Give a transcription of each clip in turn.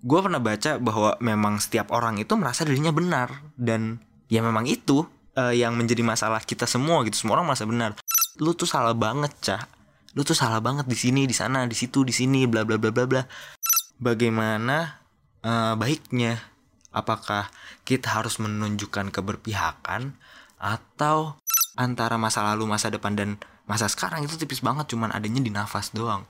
gue pernah baca bahwa memang setiap orang itu merasa dirinya benar. Dan ya memang itu uh, yang menjadi masalah kita semua gitu. Semua orang merasa benar. Lu tuh salah banget cah lu tuh salah banget di sini di sana di situ di sini bla bla bla bla bla. Bagaimana uh, baiknya? Apakah kita harus menunjukkan keberpihakan? Atau antara masa lalu masa depan dan masa sekarang itu tipis banget cuman adanya di nafas doang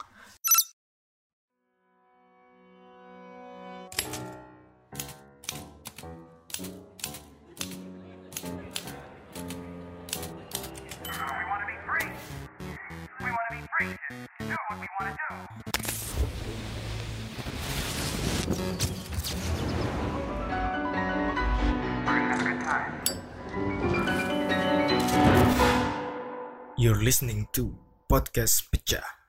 You're listening to Podcast Pecah.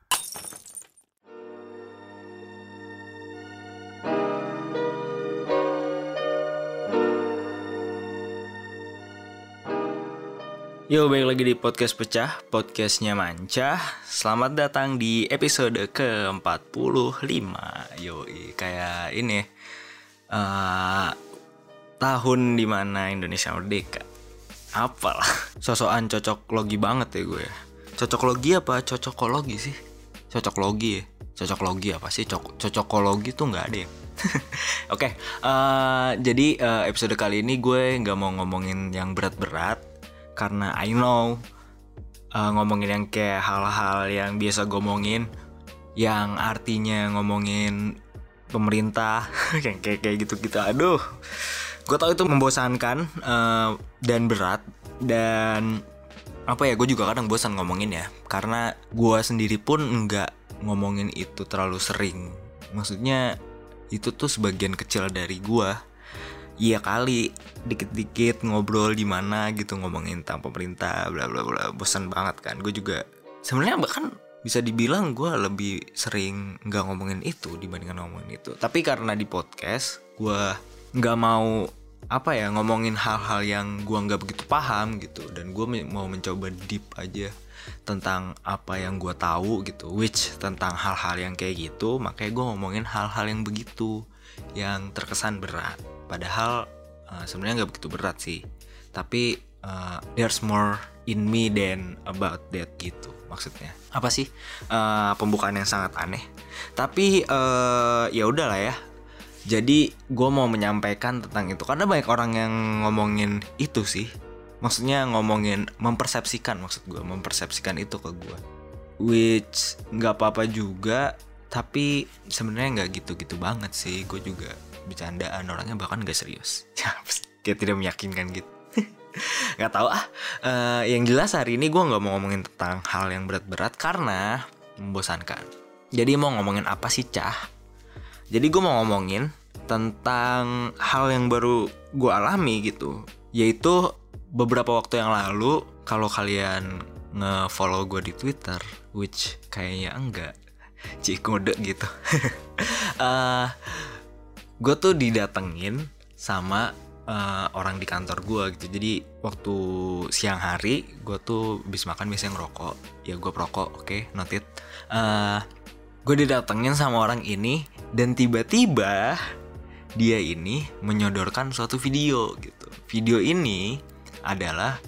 Yo, balik lagi di podcast pecah, podcastnya Manca. Selamat datang di episode ke-45. Yo, kayak ini uh, tahun di mana Indonesia merdeka. Apalah, sosokan cocok logi banget ya gue. Cocok logi apa cocokologi sih? Cocok logi ya. Cocok logi apa sih? Cocok cocokologi tuh nggak ada ya. Oke, okay, uh, jadi uh, episode kali ini gue nggak mau ngomongin yang berat-berat karena I know uh, ngomongin yang kayak hal-hal yang biasa ngomongin yang artinya ngomongin pemerintah kayak kayak kayak gitu gitu aduh gue tau itu membosankan uh, dan berat dan apa ya gue juga kadang bosan ngomongin ya karena gue sendiri pun nggak ngomongin itu terlalu sering. Maksudnya itu tuh sebagian kecil dari gue iya kali dikit-dikit ngobrol di mana gitu ngomongin tentang pemerintah bla bla bla. Bosan banget kan gue juga. Sebenarnya bahkan bisa dibilang gue lebih sering nggak ngomongin itu dibandingkan ngomongin itu. Tapi karena di podcast gue nggak mau apa ya ngomongin hal-hal yang gue nggak begitu paham gitu. Dan gue mau mencoba deep aja tentang apa yang gue tahu gitu. Which tentang hal-hal yang kayak gitu makanya gue ngomongin hal-hal yang begitu yang terkesan berat padahal uh, sebenarnya nggak begitu berat sih. Tapi uh, there's more in me than about that gitu maksudnya. Apa sih? Uh, pembukaan yang sangat aneh. Tapi uh, ya udahlah ya. Jadi gue mau menyampaikan tentang itu. Karena banyak orang yang ngomongin itu sih. Maksudnya ngomongin mempersepsikan maksud gue mempersepsikan itu ke gue which nggak apa-apa juga tapi sebenarnya nggak gitu-gitu banget sih. Gue juga bercandaan orangnya bahkan gak serius. Kayak tidak meyakinkan gitu. Nggak tahu ah uh, yang jelas hari ini gue nggak mau ngomongin tentang hal yang berat-berat karena membosankan. Jadi mau ngomongin apa sih cah? Jadi gue mau ngomongin tentang hal yang baru gue alami gitu yaitu beberapa waktu yang lalu kalau kalian nge-follow gue di Twitter which kayaknya enggak cik kode gitu. Uh, gue tuh didatengin sama uh, orang di kantor gue gitu. Jadi waktu siang hari gue tuh bis makan biasanya ngerokok. Ya gue perokok oke okay, noted. Uh, gue didatengin sama orang ini dan tiba-tiba dia ini menyodorkan suatu video gitu. Video ini adalah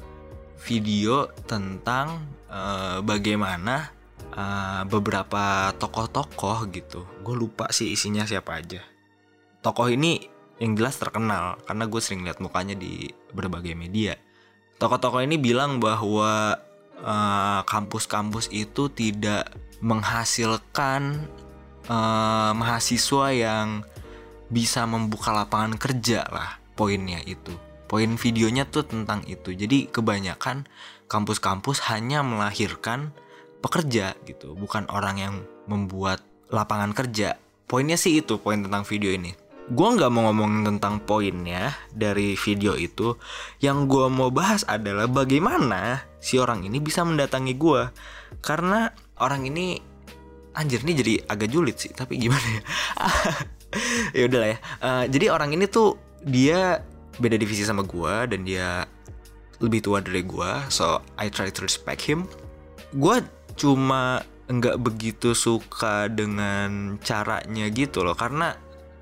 video tentang uh, bagaimana uh, beberapa tokoh-tokoh gitu. Gue lupa sih isinya siapa aja tokoh ini yang jelas terkenal karena gue sering lihat mukanya di berbagai media. Tokoh-tokoh ini bilang bahwa uh, kampus-kampus itu tidak menghasilkan uh, mahasiswa yang bisa membuka lapangan kerja lah poinnya itu. Poin videonya tuh tentang itu. Jadi kebanyakan kampus-kampus hanya melahirkan pekerja gitu, bukan orang yang membuat lapangan kerja. Poinnya sih itu poin tentang video ini gue nggak mau ngomongin tentang poinnya dari video itu. Yang gue mau bahas adalah bagaimana si orang ini bisa mendatangi gue karena orang ini anjir nih jadi agak julid sih tapi gimana ya? Ya udahlah ya. Uh, jadi orang ini tuh dia beda divisi sama gue dan dia lebih tua dari gue so I try to respect him. Gue cuma nggak begitu suka dengan caranya gitu loh karena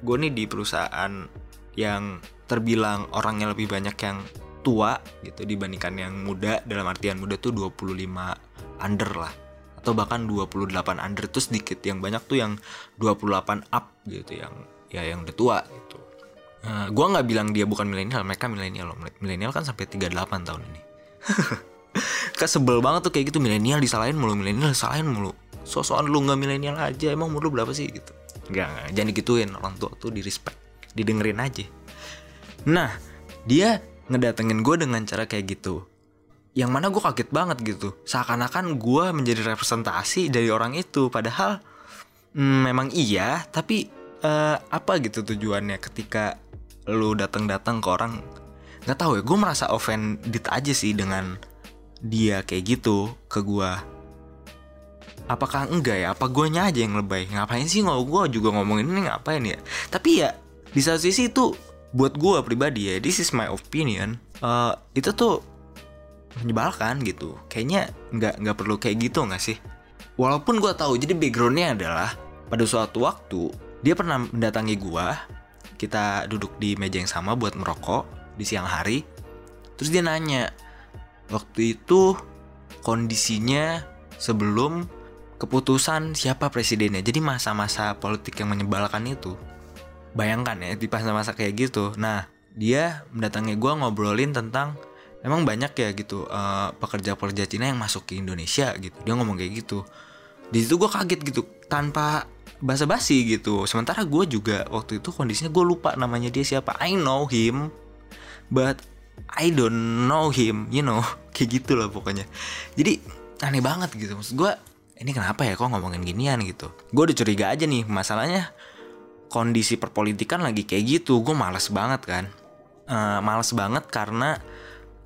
gue nih di perusahaan yang terbilang orangnya lebih banyak yang tua gitu dibandingkan yang muda. Dalam artian muda tuh 25 under lah. Atau bahkan 28 under itu sedikit. Yang banyak tuh yang 28 up gitu. Yang ya yang udah tua gitu. Uh, gue nggak bilang dia bukan milenial. Mereka milenial loh. Milenial kan sampai 38 tahun ini. Kesebel banget tuh kayak gitu. Milenial disalahin mulu milenial disalahin mulu. Sosokan lu nggak milenial aja. Emang umur lu berapa sih? Gitu nggak nggak. Jangan digituin orang tua tuh di respect didengerin aja. Nah dia ngedatengin gue dengan cara kayak gitu. Yang mana gue kaget banget gitu. Seakan-akan gue menjadi representasi dari orang itu. Padahal mm, memang iya tapi uh, apa gitu tujuannya ketika lu datang-datang ke orang? Nggak tahu ya gue merasa offended aja sih dengan dia kayak gitu ke gue apakah enggak ya? Apa guanya aja yang lebay? Ngapain sih nggak gue juga ngomongin ini ngapain ya? Tapi ya di satu sisi itu buat gue pribadi ya this is my opinion uh, itu tuh menyebalkan gitu. Kayaknya nggak nggak perlu kayak gitu nggak sih? Walaupun gue tahu jadi backgroundnya adalah pada suatu waktu dia pernah mendatangi gue kita duduk di meja yang sama buat merokok di siang hari. Terus dia nanya waktu itu kondisinya sebelum keputusan siapa presidennya. Jadi masa-masa politik yang menyebalkan itu bayangkan ya di masa-masa kayak gitu. Nah dia mendatangi gue ngobrolin tentang emang banyak ya gitu uh, pekerja-pekerja Cina yang masuk ke Indonesia gitu. Dia ngomong kayak gitu. Di situ gue kaget gitu tanpa basa-basi gitu. Sementara gue juga waktu itu kondisinya gue lupa namanya dia siapa. I know him but I don't know him you know. Kayak gitu loh pokoknya. Jadi aneh banget gitu. Maksud gue ini kenapa ya kok ngomongin ginian? gitu. Gue udah curiga aja nih masalahnya kondisi perpolitikan lagi kayak gitu gue males banget kan. Uh, males banget karena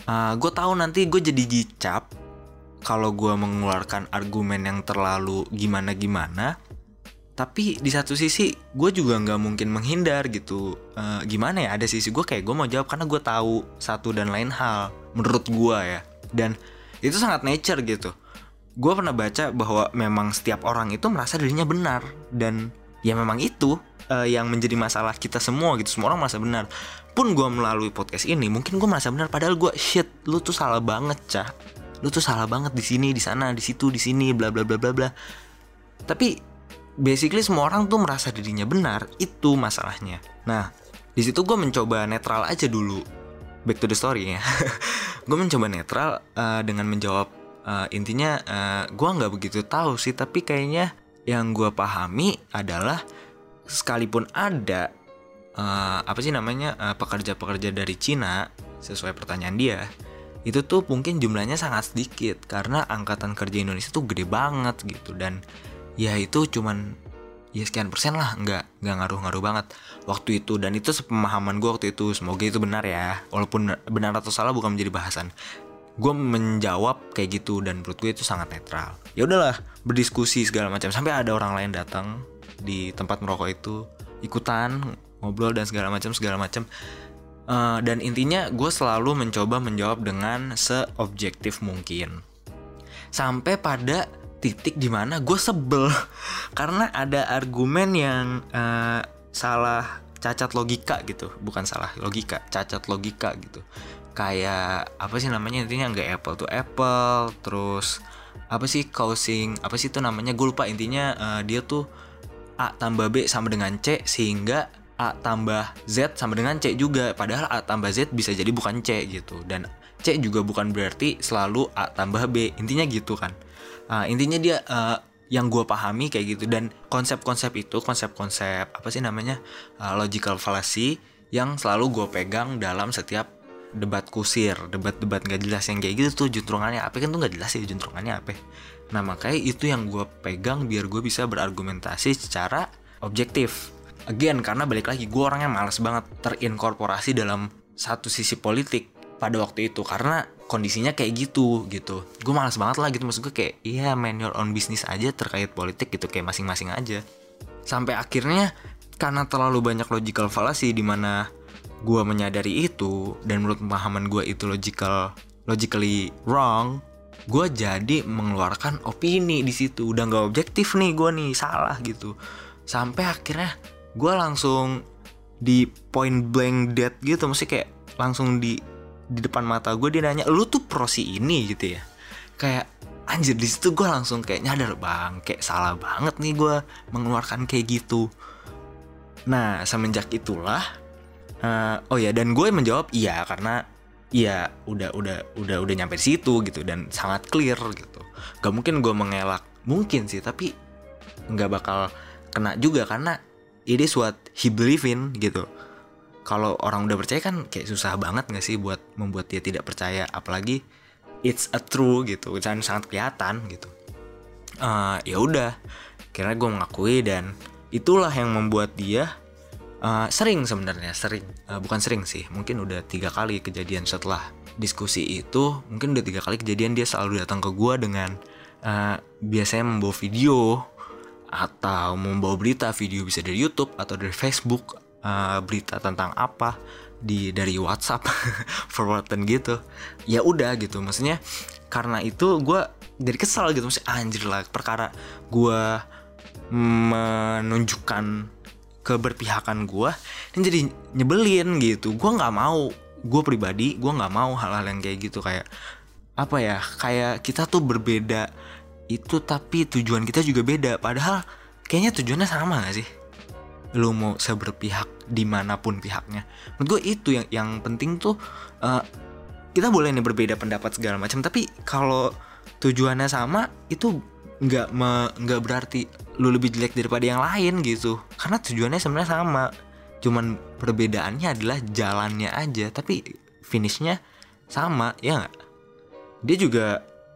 uh, gue tahu nanti gue jadi dicap kalau gue mengeluarkan argumen yang terlalu gimana gimana tapi di satu sisi gue juga nggak mungkin menghindar gitu. Uh, gimana ya ada sisi gue kayak gue mau jawab karena gue tahu satu dan lain hal menurut gue ya. Dan itu sangat nature gitu gue pernah baca bahwa memang setiap orang itu merasa dirinya benar. Dan ya memang itu uh, yang menjadi masalah kita semua gitu. Semua orang merasa benar. Pun gue melalui podcast ini mungkin gue merasa benar. Padahal gue shit lu tuh salah banget cah lu tuh salah banget di sini di sana di situ di sini bla bla bla bla bla. Tapi basically semua orang tuh merasa dirinya benar. Itu masalahnya. Nah di situ gue mencoba netral aja dulu. Back to the story ya. Gue mencoba netral uh, dengan menjawab uh, intinya uh, gue nggak begitu tahu sih tapi kayaknya yang gue pahami adalah sekalipun ada uh, apa sih namanya uh, pekerja-pekerja dari Cina sesuai pertanyaan dia itu tuh mungkin jumlahnya sangat sedikit karena angkatan kerja Indonesia tuh gede banget gitu. Dan ya itu cuman ya sekian persen lah nggak nggak ngaruh-ngaruh banget. Waktu itu dan itu sepemahaman gue waktu itu semoga itu benar ya. Walaupun benar atau salah bukan menjadi bahasan gue menjawab kayak gitu dan menurut gue itu sangat netral. Ya udahlah berdiskusi segala macam. Sampai ada orang lain datang di tempat merokok itu ikutan ngobrol dan segala macam segala macam. Uh, dan intinya gue selalu mencoba menjawab dengan seobjektif mungkin. Sampai pada titik di mana gue sebel. Karena ada argumen yang uh, salah cacat logika gitu. Bukan salah logika cacat logika gitu kayak apa sih namanya intinya nggak apple tuh apple terus apa sih causing apa sih itu namanya gue lupa intinya uh, dia tuh a tambah b sama dengan c sehingga A tambah Z sama dengan C juga. Padahal A tambah Z bisa jadi bukan C gitu. Dan C juga bukan berarti selalu A tambah B. Intinya gitu kan. Uh, Intinya dia uh, yang gue pahami kayak gitu. Dan konsep-konsep itu Konsep-konsep apa sih namanya uh, Logical fallacy Yang selalu gue pegang dalam setiap debat kusir Debat-debat gak jelas yang kayak gitu tuh Juntrungannya apa. Kan tuh gak jelas ya juntrungannya apa. Nah makanya itu yang gue pegang biar gue bisa berargumentasi secara objektif. Again karena balik lagi gue orangnya males banget terinkorporasi dalam satu sisi politik pada waktu itu. Karena kondisinya kayak gitu gitu. Gue malas banget lah gitu. Maksud gue kayak iya man your own business aja terkait politik gitu. Kayak masing-masing aja. Sampai akhirnya karena terlalu banyak logical fallacy di mana gue menyadari itu dan menurut pemahaman gue itu logical logically wrong gue jadi mengeluarkan opini di situ. Udah nggak objektif nih gue nih salah gitu. Sampai akhirnya gue langsung di point blank dead gitu mesti kayak langsung di di depan mata gue dia nanya lu tuh pro si ini? gitu ya. Kayak anjir di situ gue langsung kayak nyadar bang kayak salah banget nih gue mengeluarkan kayak gitu. Nah semenjak itulah uh, oh ya dan gue menjawab iya karena iya udah udah udah udah nyampe situ gitu dan sangat clear gitu. Gak mungkin gue mengelak mungkin sih tapi nggak bakal kena juga karena it is what he believe in gitu. Kalau orang udah percaya kan kayak susah banget gak sih buat membuat dia tidak percaya apalagi it's a true gitu dan sangat kelihatan gitu. Uh, ya udah kira gue mengakui dan itulah yang membuat dia uh, sering sebenarnya sering. Uh, bukan sering sih mungkin udah tiga kali kejadian setelah diskusi itu mungkin udah tiga kali kejadian dia selalu datang ke gue dengan uh, biasanya membawa video atau membawa berita video bisa dari YouTube atau dari Facebook uh, berita tentang apa di dari WhatsApp forwardan gitu. Ya udah gitu maksudnya karena itu gue jadi kesal gitu maksudnya anjir lah perkara gue menunjukkan keberpihakan gue ini jadi nyebelin gitu. Gue nggak mau gue pribadi gue nggak mau hal-hal yang kayak gitu. Kayak apa ya kayak kita tuh berbeda itu tapi tujuan kita juga beda. Padahal kayaknya tujuannya sama gak sih? Lu mau seberpihak di mana pun pihaknya. Menurut gue itu yang yang penting tuh uh, kita boleh nih berbeda pendapat segala macam tapi kalau tujuannya sama itu nggak nggak berarti lu lebih jelek daripada yang lain gitu. Karena tujuannya sebenarnya sama. Cuman perbedaannya adalah jalannya aja tapi finishnya sama ya nggak? Dia juga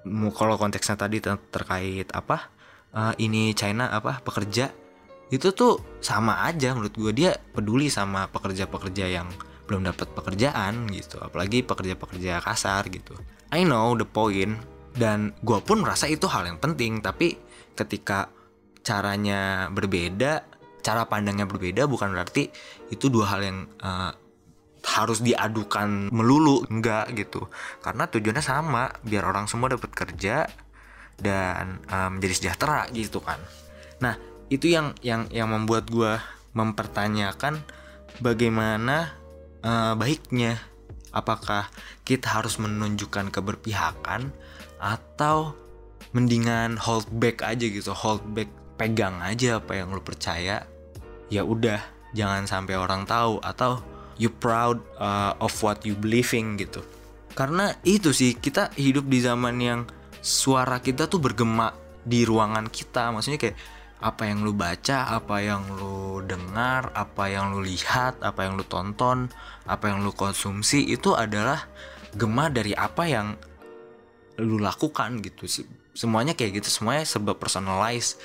mau kalau konteksnya tadi ter terkait apa uh, ini China apa pekerja itu tuh sama aja menurut gue dia peduli sama pekerja-pekerja yang belum dapat pekerjaan gitu. Apalagi pekerja-pekerja kasar gitu. I know the point. Dan gue pun merasa itu hal yang penting tapi ketika caranya berbeda cara pandangnya berbeda bukan berarti itu dua hal yang uh, harus diadukan melulu enggak gitu. Karena tujuannya sama biar orang semua dapat kerja dan um, menjadi sejahtera gitu kan. Nah itu yang yang yang membuat gue mempertanyakan bagaimana uh, baiknya. Apakah kita harus menunjukkan keberpihakan atau mendingan hold back aja gitu hold back pegang aja apa yang lo percaya ya udah jangan sampai orang tahu atau you proud uh, of what you believing gitu karena itu sih kita hidup di zaman yang suara kita tuh bergema di ruangan kita maksudnya kayak apa yang lu baca, apa yang lu dengar, apa yang lu lihat, apa yang lu tonton, apa yang lu konsumsi itu adalah gema dari apa yang lu lakukan gitu sih. Semuanya kayak gitu, semuanya serba personalized.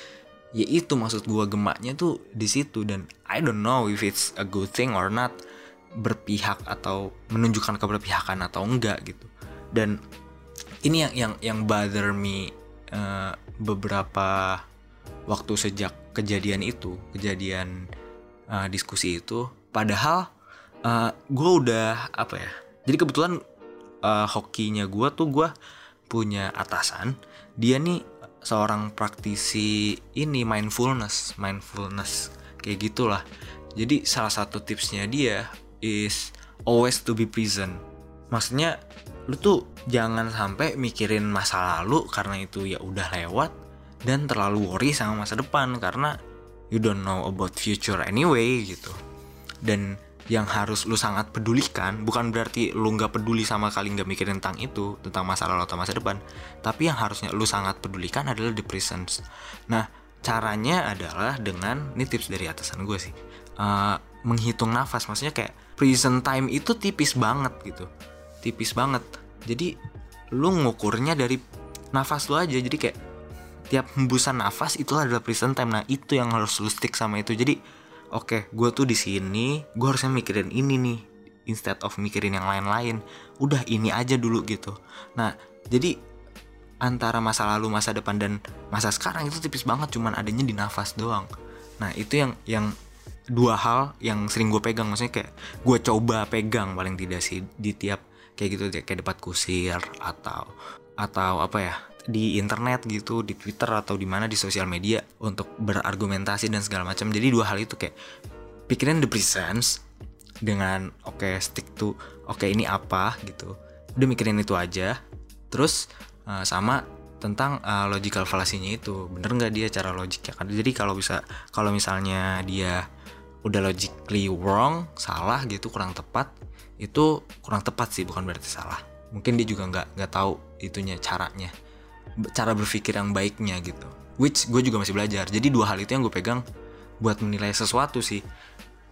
Ya itu maksud gua gemanya tuh di situ dan I don't know if it's a good thing or not berpihak atau menunjukkan keberpihakan atau enggak gitu. Dan ini yang yang yang bother me uh, beberapa waktu sejak kejadian itu kejadian uh, diskusi itu. Padahal uh, gue udah apa ya jadi kebetulan uh, hokinya gue tuh gue punya atasan. Dia nih seorang praktisi ini mindfulness mindfulness kayak gitulah jadi salah satu tipsnya dia is always to be present. Maksudnya lu tuh jangan sampai mikirin masa lalu karena itu ya udah lewat dan terlalu worry sama masa depan karena you don't know about future anyway gitu. Dan yang harus lu sangat pedulikan bukan berarti lu nggak peduli sama kali nggak mikirin tentang itu tentang masa lalu atau masa depan. Tapi yang harusnya lu sangat pedulikan adalah the present nah caranya adalah dengan ini tips dari atasan gue sih uh, menghitung nafas. Maksudnya kayak prison time itu tipis banget gitu. Tipis banget. Jadi lu ngukurnya dari nafas lu aja. Jadi kayak tiap hembusan nafas itu adalah prison time. Nah itu yang harus lu stick sama itu. Jadi oke okay, gue tuh di sini gue harusnya mikirin ini nih instead of mikirin yang lain-lain. Udah ini aja dulu gitu. Nah jadi antara masa lalu masa depan dan masa sekarang itu tipis banget cuman adanya di nafas doang. Nah itu yang yang dua hal yang sering gue pegang. Maksudnya kayak gue coba pegang paling tidak sih di tiap kayak gitu kayak debat kusir atau atau apa ya di internet gitu di Twitter atau di mana di sosial media untuk berargumentasi dan segala macam. Jadi dua hal itu kayak pikirin the presence dengan oke okay, stick to oke okay, ini apa gitu. Udah mikirin itu aja. Terus uh, sama tentang uh, logical fallacy-nya itu. Bener nggak dia cara logiknya? Kan jadi kalau bisa kalau misalnya dia udah logically wrong salah gitu kurang tepat itu kurang tepat sih bukan berarti salah. Mungkin dia juga nggak nggak tahu itunya caranya cara berpikir yang baiknya gitu. Which gue juga masih belajar. Jadi dua hal itu yang gue pegang buat menilai sesuatu sih.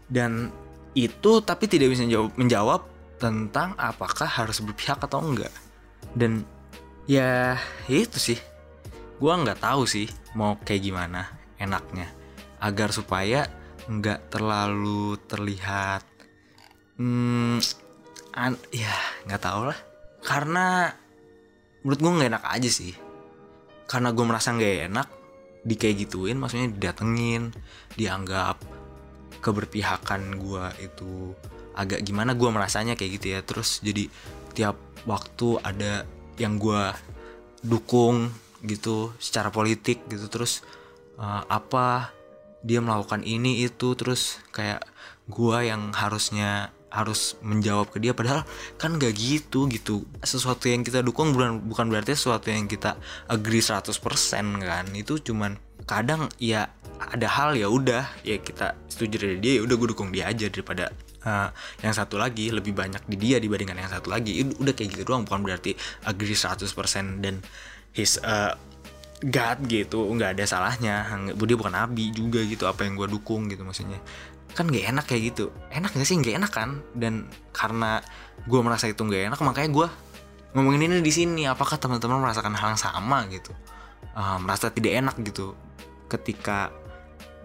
Dan itu tapi tidak bisa menjawab, menjawab tentang apakah harus berpihak atau enggak. Dan ya itu sih. Gue nggak tahu sih mau kayak gimana enaknya. Agar supaya nggak terlalu terlihat hmm, an ya nggak tahu lah. Karena menurut gue nggak enak aja sih karena gue merasa nggak enak di kayak gituin maksudnya didatengin dianggap keberpihakan gue itu agak gimana gue merasanya kayak gitu ya. Terus jadi tiap waktu ada yang gue dukung gitu secara politik gitu terus uh, apa dia melakukan ini itu terus kayak gue yang harusnya harus menjawab ke dia padahal kan gak gitu gitu. Sesuatu yang kita dukung bukan bukan berarti sesuatu yang kita agree 100% kan. Itu cuman kadang ya ada hal ya udah ya kita setuju dari dia ya udah gue dukung dia aja daripada uh, yang satu lagi lebih banyak di dia dibandingkan yang satu lagi. Udah kayak gitu doang bukan berarti agree 100% dan his uh, God gitu nggak ada salahnya. Dia bukan nabi juga gitu apa yang gue dukung gitu maksudnya kan gak enak kayak gitu. Enak gak sih? Gak enak kan? Dan karena gue merasa itu gak enak makanya gue ngomongin ini di sini apakah teman-teman merasakan hal yang sama gitu? Uh, merasa tidak enak gitu ketika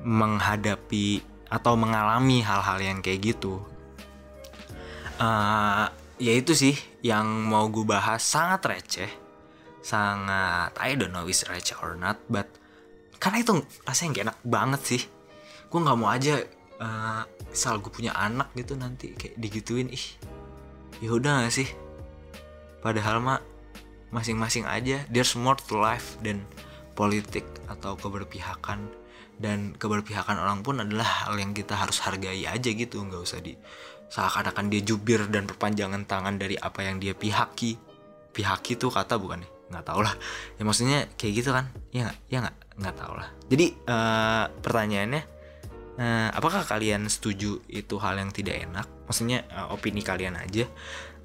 menghadapi atau mengalami hal-hal yang kayak gitu. Uh, ya itu sih yang mau gue bahas. Sangat receh. Sangat I don't know is receh or not but karena itu rasanya gak enak banget sih. Gue nggak mau aja misal gue punya anak gitu nanti. Kayak digituin ih ya udah gak sih? Padahal mah masing-masing aja there's more to life dan politik atau keberpihakan. Dan keberpihakan orang pun adalah hal yang kita harus hargai aja gitu nggak usah di seakan-akan dia jubir dan perpanjangan tangan dari apa yang dia pihaki. Pihaki tuh kata bukan nih nggak tau lah. Ya maksudnya kayak gitu kan? Ya nggak? Ya nggak? Nggak tau lah. Jadi uh, pertanyaannya uh, apakah kalian setuju itu hal yang tidak enak? Maksudnya uh, opini kalian aja.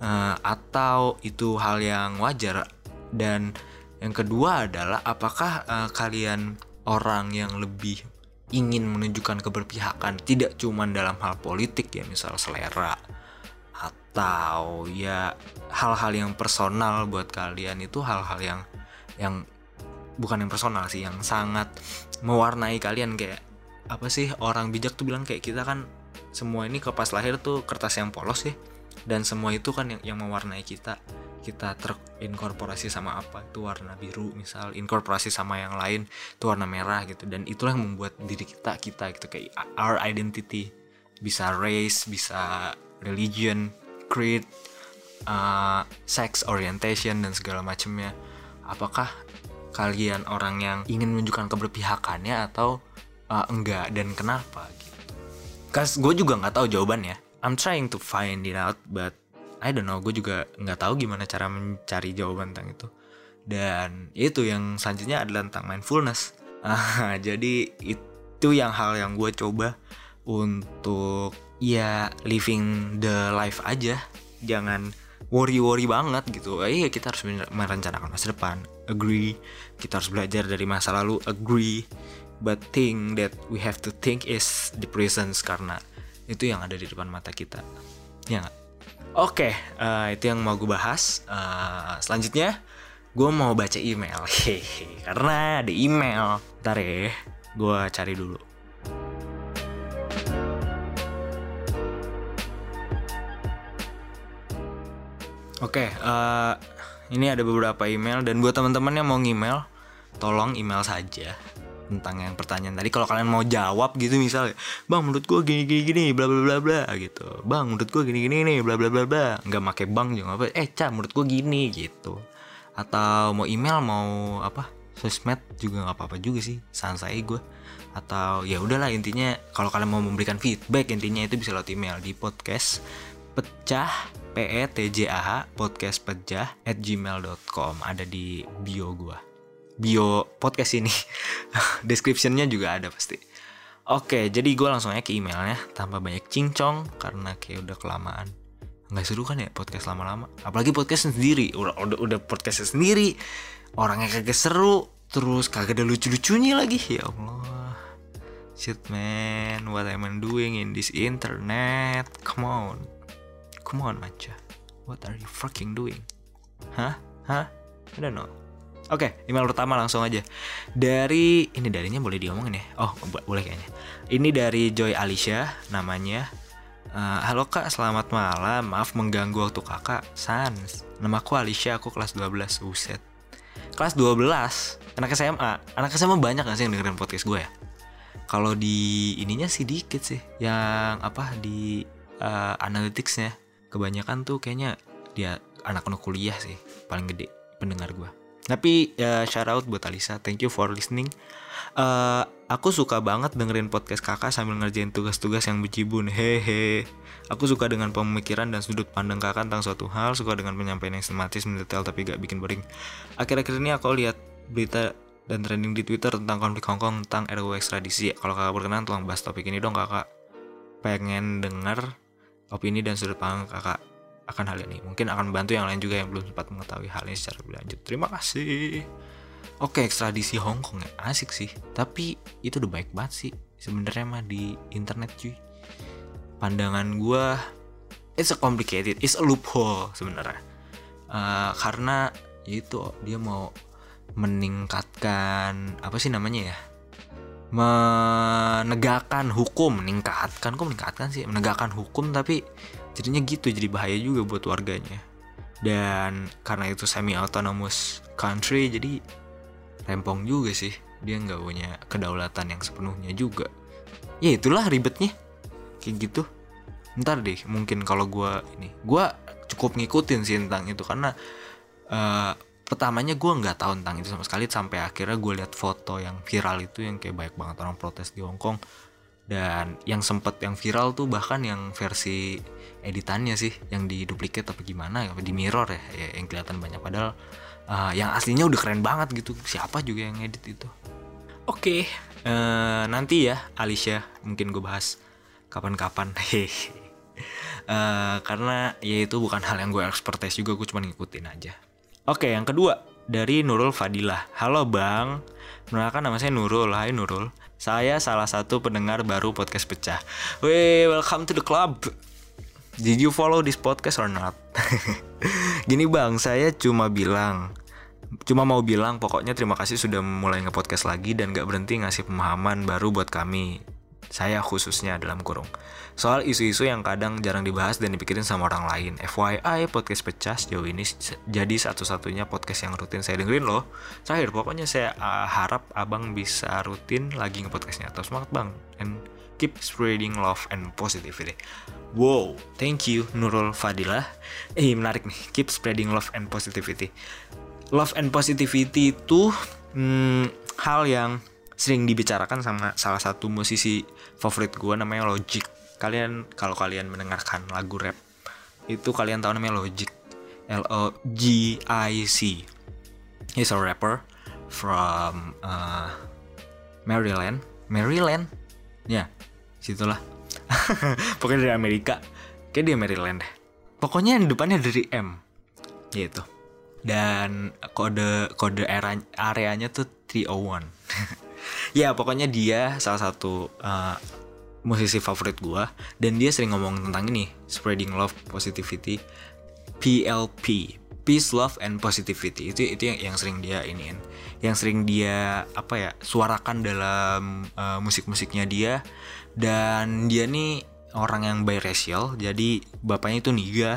Uh, atau itu hal yang wajar? Dan yang kedua adalah apakah uh, kalian orang yang lebih ingin menunjukkan keberpihakan? Tidak cuma dalam hal politik ya misal selera atau ya hal-hal yang personal buat kalian. Itu hal-hal yang yang bukan yang personal sih yang sangat mewarnai kalian. Kayak apa sih orang bijak tuh bilang kayak kita kan semua ini ke pas lahir tuh kertas yang polos ya. Dan semua itu kan yang, yang mewarnai kita. Kita terinkorporasi sama apa? Itu warna biru misal inkorporasi sama yang lain itu warna merah gitu. Dan itulah yang membuat diri kita kita gitu kayak our identity. Bisa race bisa religion creed uh, sex orientation dan segala macamnya. Apakah kalian orang yang ingin menunjukkan keberpihakannya atau enggak dan kenapa gitu. Kas gue juga nggak tahu jawabannya. I'm trying to find it out but I don't know. Gue juga nggak tahu gimana cara mencari jawaban tentang itu. Dan itu yang selanjutnya adalah tentang mindfulness. Ah, jadi itu yang hal yang gue coba untuk ya living the life aja. Jangan worry-worry banget gitu. Iya kita harus merencanakan masa depan. Agree. Kita harus belajar dari masa lalu. Agree but thing that we have to think is the presence karena itu yang ada di depan mata kita ya? Oke, okay, uh, eh, itu yang mau gue bahas. Uh, selanjutnya, gue mau baca email. Hehe, karena ada email. Ntar ya, gue cari dulu. Oke, okay, uh, eh, ini ada beberapa email dan buat teman-teman yang mau email, tolong email saja tentang yang pertanyaan tadi. Kalau kalian mau jawab gitu misalnya bang menurut gue gini gini gini bla bla bla bla gitu. Bang menurut gue gini gini nih bla bla bla bla. Nggak make bang juga apa eh cah menurut gue gini gitu. Atau mau email mau apa sosmed juga nggak apa apa juga sih sansai gue atau ya udahlah intinya kalau kalian mau memberikan feedback intinya itu bisa lewat email di podcast pecah p e t j a h podcast pecah at gmail.com ada di bio gua bio podcast ini. Descriptionnya juga ada pasti. Oke jadi gue langsung aja ke emailnya. Tanpa banyak cincong karena kayak udah kelamaan. Nggak seru kan ya podcast lama-lama? Apalagi podcast sendiri. Udah udah, udah podcast sendiri. Orangnya kagak seru. Terus kagak ada lucu-lucunya lagi. Ya Allah. Shit man. What am I doing in this internet? Come on. Come on Manca what are you fucking doing? Hah? Hah? I don't know Oke, email pertama langsung aja. Dari ini darinya boleh diomongin ya? Oh, bo- boleh kayaknya. Ini dari Joy Alicia namanya. Eh, Halo kak, selamat malam. Maaf mengganggu waktu kakak. Sans. Namaku Alicia, aku kelas 12. Buset. Kelas 12? Anak SMA? Anak SMA banyak gak sih yang dengerin podcast gue ya? Kalau di ininya sih dikit sih. Yang apa di eh, analyticsnya. Kebanyakan tuh kayaknya dia anak-anak kuliah sih. Paling gede pendengar gue. Tapi ya shout out buat Alisa, thank you for listening. Eh, aku suka banget dengerin podcast kakak sambil ngerjain tugas-tugas yang bejibun. Hehe. Aku suka dengan pemikiran dan sudut pandang kakak tentang suatu hal, suka dengan penyampaian yang sistematis, mendetail tapi gak bikin boring. Akhir-akhir ini aku lihat berita dan trending di Twitter tentang konflik Hongkong tentang RUU ekstradisi. Kalau kakak berkenan tolong bahas topik ini dong kakak. Pengen denger opini dan sudut pandang kakak akan hal ini. Mungkin akan membantu yang lain juga yang belum sempat mengetahui hal ini secara lebih lanjut. Terima kasih. Oke, ekstradisi Hong Kong ya asik sih. Tapi itu udah baik banget sih sebenarnya mah di internet cuy. Pandangan gua it's a complicated, it's a loophole sebenarnya. Eh, karena itu dia mau meningkatkan apa sih namanya ya? menegakkan hukum meningkatkan kok meningkatkan sih menegakkan hukum tapi jadinya gitu jadi bahaya juga buat warganya. Dan karena itu semi autonomous country jadi rempong juga sih. Dia nggak punya kedaulatan yang sepenuhnya juga. Ya itulah ribetnya. Kayak gitu. Ntar deh mungkin kalau gua ini gua cukup ngikutin sih tentang itu. Karena eh, pertamanya gua nggak tahu tentang itu sama sekali. Sampai akhirnya gue lihat foto yang viral itu yang kayak banyak banget orang protes di Hong Kong dan yang sempet yang viral tuh bahkan yang versi editannya sih yang diduplikat apa gimana apa di mirror ya, ya yang kelihatan banyak. Padahal uh, yang aslinya udah keren banget gitu. Siapa juga yang edit itu? Oke. Eh, nanti ya Alicia mungkin gue bahas kapan-kapan. Hehe Eh, karena ya itu bukan hal yang gue expertise juga gue cuma ngikutin aja. Oke yang kedua dari Nurul Fadilah. Halo bang. Mengenalkan nama saya Nurul. Hai Nurul Saya salah satu pendengar baru podcast pecah. Wey welcome to the club. Did you follow this podcast or not? Gini bang, saya cuma bilang Cuma mau bilang pokoknya terima kasih sudah mulai nge-podcast lagi Dan gak berhenti ngasih pemahaman baru buat kami Saya khususnya dalam kurung. Soal isu-isu yang kadang jarang dibahas dan dipikirin sama orang lain. FYI podcast pecah sejauh ini jadi satu-satunya podcast yang rutin saya dengerin loh. Terakhir pokoknya saya uh, harap abang bisa rutin lagi nge-podcastnya. Terus semangat bang. And keep spreading love and positivity. Wow, thank you Nurul Fadilah. Eh menarik nih, keep spreading love and positivity. Love and positivity itu hmm, hal yang sering dibicarakan sama salah satu musisi favorit gue namanya Logic. Kalian kalau kalian mendengarkan lagu rap itu kalian tahu namanya Logic. L O G I C. He's a rapper from uh, Maryland. Maryland? Ya, situlah. Pokoknya dari Amerika. Kayak dia Maryland deh. Pokoknya yang depannya dari M. Gitu. Dan kode kode era, areanya tuh 301. ya, pokoknya dia salah satu uh, musisi favorit gua dan dia sering ngomong tentang ini, spreading love, positivity, PLP, peace, love, and positivity. Itu itu yang, yang sering dia iniin, yang sering dia apa ya suarakan dalam uh, musik-musiknya dia. Dan dia nih orang yang biracial, jadi bapaknya itu niga,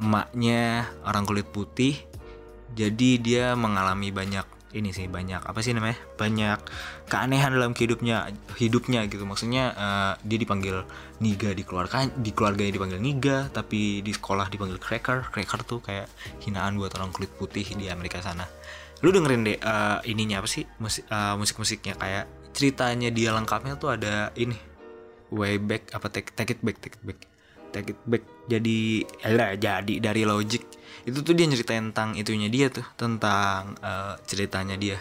emaknya orang kulit putih. Jadi dia mengalami banyak ini sih banyak apa sih namanya banyak keanehan dalam hidupnya hidupnya gitu. Maksudnya eh, dia dipanggil niga di keluarga di keluarganya dipanggil niga tapi di sekolah dipanggil cracker. Cracker tuh kayak hinaan buat orang kulit putih di Amerika sana. Lu dengerin deh eh, ininya apa sih musik musik musiknya kayak ceritanya dia lengkapnya tuh ada ini way back apa take, take it back take it back take it back. Jadi lah jadi dari logic. Itu tuh dia nyeritain tentang itunya dia tuh tentang uh, ceritanya dia.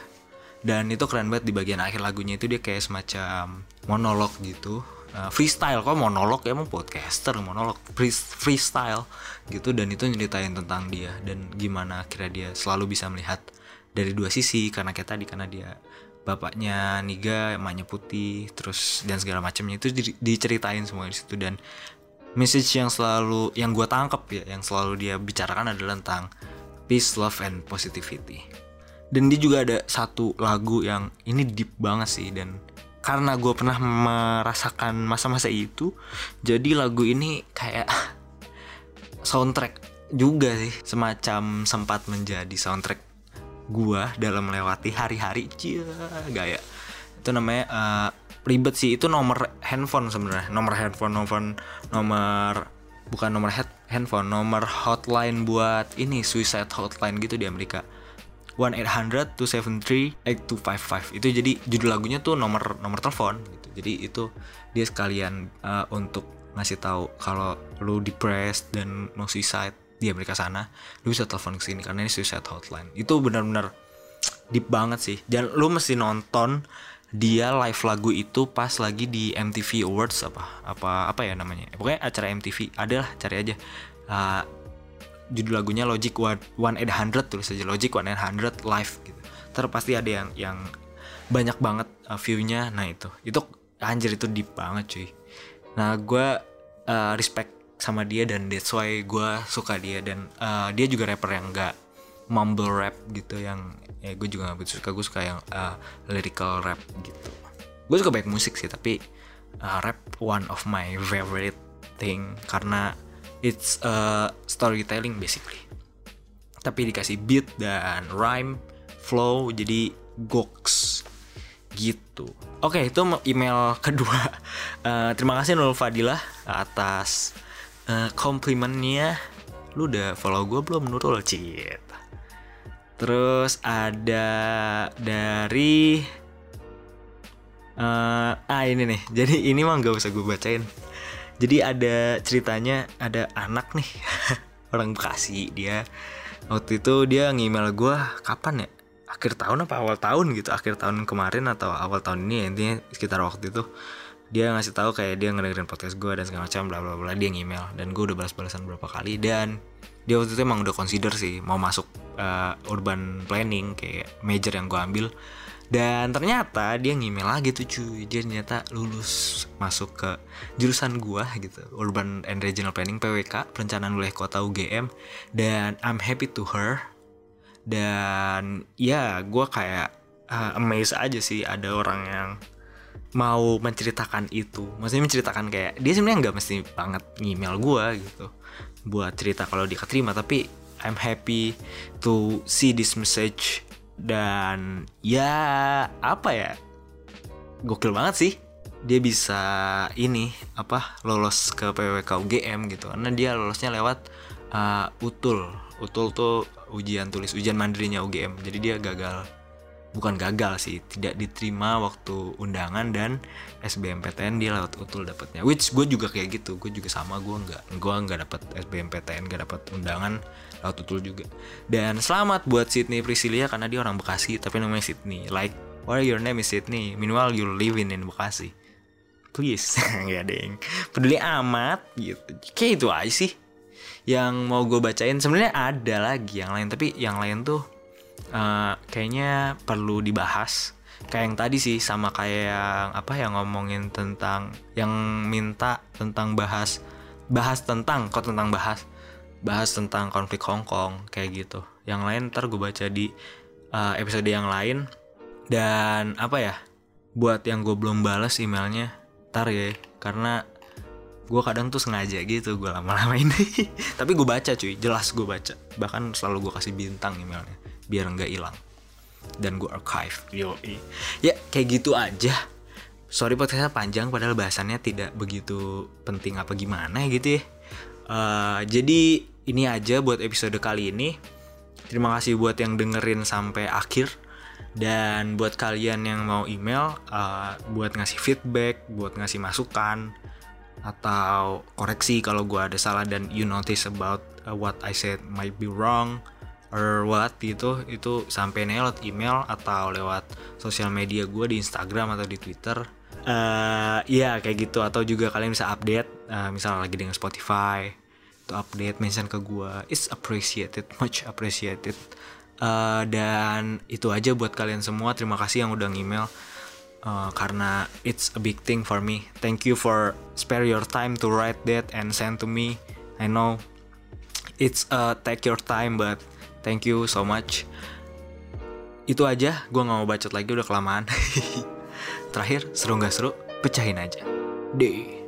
Dan itu keren banget di bagian akhir lagunya itu dia kayak semacam monolog gitu. Uh, freestyle kok monolog? Ya emang podcaster monolog. Free, freestyle gitu dan itu nyeritain tentang dia. Dan gimana akhirnya dia selalu bisa melihat dari dua sisi karena kayak tadi karena dia bapaknya Niga emaknya putih terus dan segala macamnya. Itu di, diceritain semua di situ dan message yang selalu yang gue tangkap ya yang selalu dia bicarakan adalah tentang peace love and positivity. Dan dia juga ada satu lagu yang ini deep banget sih dan karena gue pernah merasakan masa-masa itu jadi lagu ini kayak soundtrack juga sih semacam sempat menjadi soundtrack gua dalam melewati hari-hari cia gaya. Itu namanya uh, ribet sih. Itu nomor handphone sebenarnya. Nomor handphone nomor nomor bukan nomor head, handphone nomor hotline buat ini suicide hotline gitu di Amerika. 1-800 273 8255 itu jadi judul lagunya tuh nomor nomor telepon gitu. Jadi itu dia sekalian uh, untuk ngasih tahu kalau lu depressed dan mau suicide di Amerika sana lu bisa telepon ke sini karena ini suicide hotline. Itu benar-benar deep banget sih. Dan lu mesti nonton dia live lagu itu pas lagi di MTV Awards apa apa apa ya namanya? Pokoknya acara MTV adalah cari aja. Uh, judul lagunya Logic One Eight Hundred tulis aja Logic One Eight Hundred live gitu. Terus pasti ada yang yang banyak banget uh, viewnya. Nah itu. Itu anjir itu deep banget cuy. Nah gue uh, respect sama dia dan that's why gue suka dia dan uh, dia juga rapper yang gak mumble rap gitu yang ya gue juga gak suka. Gue suka yang uh, lyrical rap gitu. Gue suka baik musik sih tapi uh, rap one of my favorite thing karena it's uh, storytelling basically. Tapi dikasih beat dan rhyme flow jadi goks gitu. Oke itu email kedua. Uh, terima kasih Nurul Fadilah atas uh, komplimennya. Lu udah follow gue belum Nurul? Cit terus ada dari uh, ah ini nih. Jadi ini mah gak usah gue bacain. Jadi ada ceritanya ada anak nih orang Bekasi dia. Waktu itu dia ngemail gue kapan ya? Akhir tahun apa awal tahun? gitu. Akhir tahun kemarin atau awal tahun ini intinya sekitar waktu itu. Dia ngasih tahu kayak dia ngedengerin podcast gue dan segala macam bla bla bla. Dia ngemail dan gue udah balas-balasan berapa kali dan dia waktu itu emang udah consider sih mau masuk uh, urban planning kayak major yang gue ambil. Dan ternyata dia ngemail lagi tuh cuy. Dia ternyata lulus masuk ke jurusan gua gitu urban and regional planning PWK perencanaan wilayah kota UGM dan I'm happy to her. Dan ya gue kayak uh, amazed aja sih ada orang yang mau menceritakan itu. Maksudnya menceritakan kayak dia sebenarnya nggak mesti banget ngemail gue gitu buat cerita kalau dia keterima tapi I'm happy to see this message. Dan ya apa ya? Gokil banget sih. Dia bisa ini apa lolos ke PWK UGM gitu. Karena dia lolosnya lewat uh, utul. Utul tuh ujian tulis ujian mandirinya UGM jadi dia gagal bukan gagal sih tidak diterima waktu undangan dan SBMPTN dia lewat utul dapatnya. Which gue juga kayak gitu gue juga sama gue nggak gue nggak dapat SBMPTN nggak dapat undangan lewat utul juga. Dan selamat buat Sydney Priscilia karena dia orang Bekasi tapi namanya Sydney. Like why your name is Sydney? Meanwhile you living in Bekasi. Please. Nggak deng. Peduli amat gitu. Kayak itu aja sih yang mau gue bacain. Sebenarnya ada lagi yang lain tapi yang lain tuh uh, kayaknya perlu dibahas. Kayak yang tadi sih sama kayak yang apa yang ngomongin tentang yang minta tentang bahas bahas tentang kok tentang bahas? Bahas tentang konflik Hong Kong kayak gitu. Yang lain ntar gue baca di uh, episode yang lain. Dan apa ya buat yang gue belum balas emailnya ntar ya karena gue kadang tuh sengaja gitu gue lama-lama ini. Tapi gue baca cuy. Jelas gue baca. Bahkan selalu gue kasih bintang emailnya biar nggak hilang. Dan gue archive. Yo ya kayak gitu aja. Sorry podcastnya panjang padahal bahasannya tidak begitu penting apa gimana gitu ya. Uh, jadi ini aja buat episode kali ini. Terima kasih buat yang dengerin sampai akhir. Dan buat kalian yang mau email, uh, buat ngasih feedback, buat ngasih masukan, atau koreksi kalau gue ada salah dan you notice about uh, what I said might be wrong or what gitu, itu sampai lewat email atau lewat sosial media gue di Instagram atau di Twitter. Uh, ya kayak gitu atau juga kalian bisa update, uh, misalnya lagi dengan Spotify, itu update mention ke gue, it's appreciated, much appreciated. Uh, dan itu aja buat kalian semua. Terima kasih yang udah email uh, karena it's a big thing for me. Thank you for spare your time to write that and send to me. I know it's uh, take your time, but thank you so much. Itu aja. Gue nggak mau bacot lagi udah kelamaan. Terakhir seru nggak seru, pecahin aja. Deh.